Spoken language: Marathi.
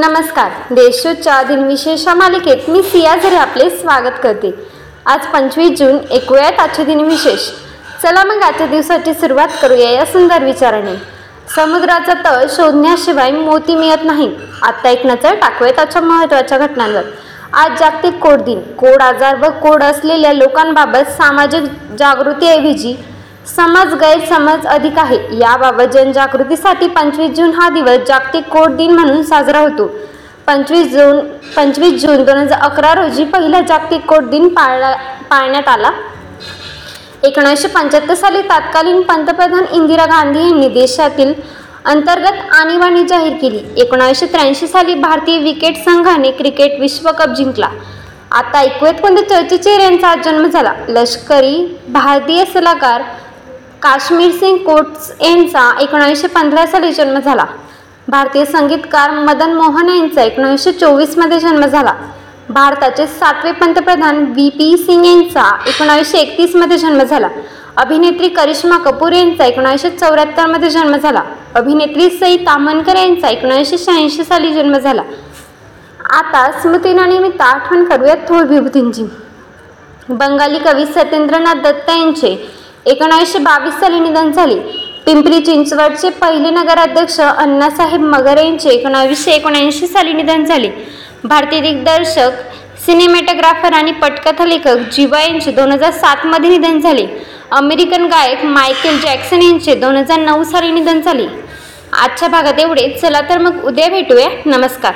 नमस्कार. देशोच्या दिनविशेष मालिकेत मी सिया झरे आपले स्वागत करते. आज पंचवीस जून ऐकूयात आजचे दिनविशेष चला मग आजच्या दिवसाची सुरुवात करूया या सुंदर विचाराने. समुद्राचा तळ शोधण्याशिवाय मोती मिळत नाही. आत्ता एक नजर टाकूयात आजच्या महत्त्वाच्या घटनांवर. आज जागतिक कोड दिन. कोड आजार व कोड असलेल्या लोकांबाबत सामाजिक जागृतीऐवजी समाज गैरसमज अधिक आहे. याबाबत जनजागृतीसाठी पंचवीस जून हा दिवस जागतिक कोड दिन म्हणून साजरा होतो. पंचवीस जून पंचवीस जून दोन हजार अकरा रोजी पहिला जागतिक कोड दिन पाळला पाळण्यात आला. एकोणीसशे पंच्याहत्तर साली तत्कालीन पंतप्रधान इंदिरा गांधी यांनी देशातील अंतर्गत आणीबाणी जाहीर केली. एकोणीसशे त्र्याऐंशी साली भारतीय विकेट संघाने क्रिकेट विश्वकप जिंकला. आता ऐकूयात कोणत्या चर्चेचे यांचा आज जन्म झाला. लष्करी भारतीय सल्लागार काश्मीर सिंग कोट्स यांचा एकोणीसशे पंधरा साली जन्म झाला. भारतीय संगीतकार मदन मोहन यांचा एकोणीसशे चोवीसमध्ये जन्म झाला. भारताचे सातवे पंतप्रधान व्ही पी सिंग यांचा एकोणीसशे एकतीसमध्ये जन्म झाला. अभिनेत्री करिश्मा कपूर यांचा एकोणीसशे चौऱ्याहत्तरमध्ये जन्म झाला. अभिनेत्री सई तामनकर यांचा एकोणीसशे शहाऐंशी साली जन्म झाला. आता स्मृतीनानिमित्त आठवण करूयात थोर विभूतींची. बंगाली कवी सत्येंद्रनाथ दत्त यांचे एकोणावीसशे बावीस साली निधन झाले. पिंपरी चिंचवडचे पहिले नगराध्यक्ष अण्णासाहेब मगरे यांचे एकोणावीसशे एकोणऐंशी साली निधन झाले. भारतीय दिग्दर्शक सिनेमॅटोग्राफर आणि पटकथा लेखक जिवा यांचे दोन हजार सातमध्ये निधन झाले. अमेरिकन गायक मायकेल जॅक्सन यांचे दोन हजार नऊ साली निधन झाले. आजच्या भागात एवढे. चला तर मग उद्या भेटूया. नमस्कार.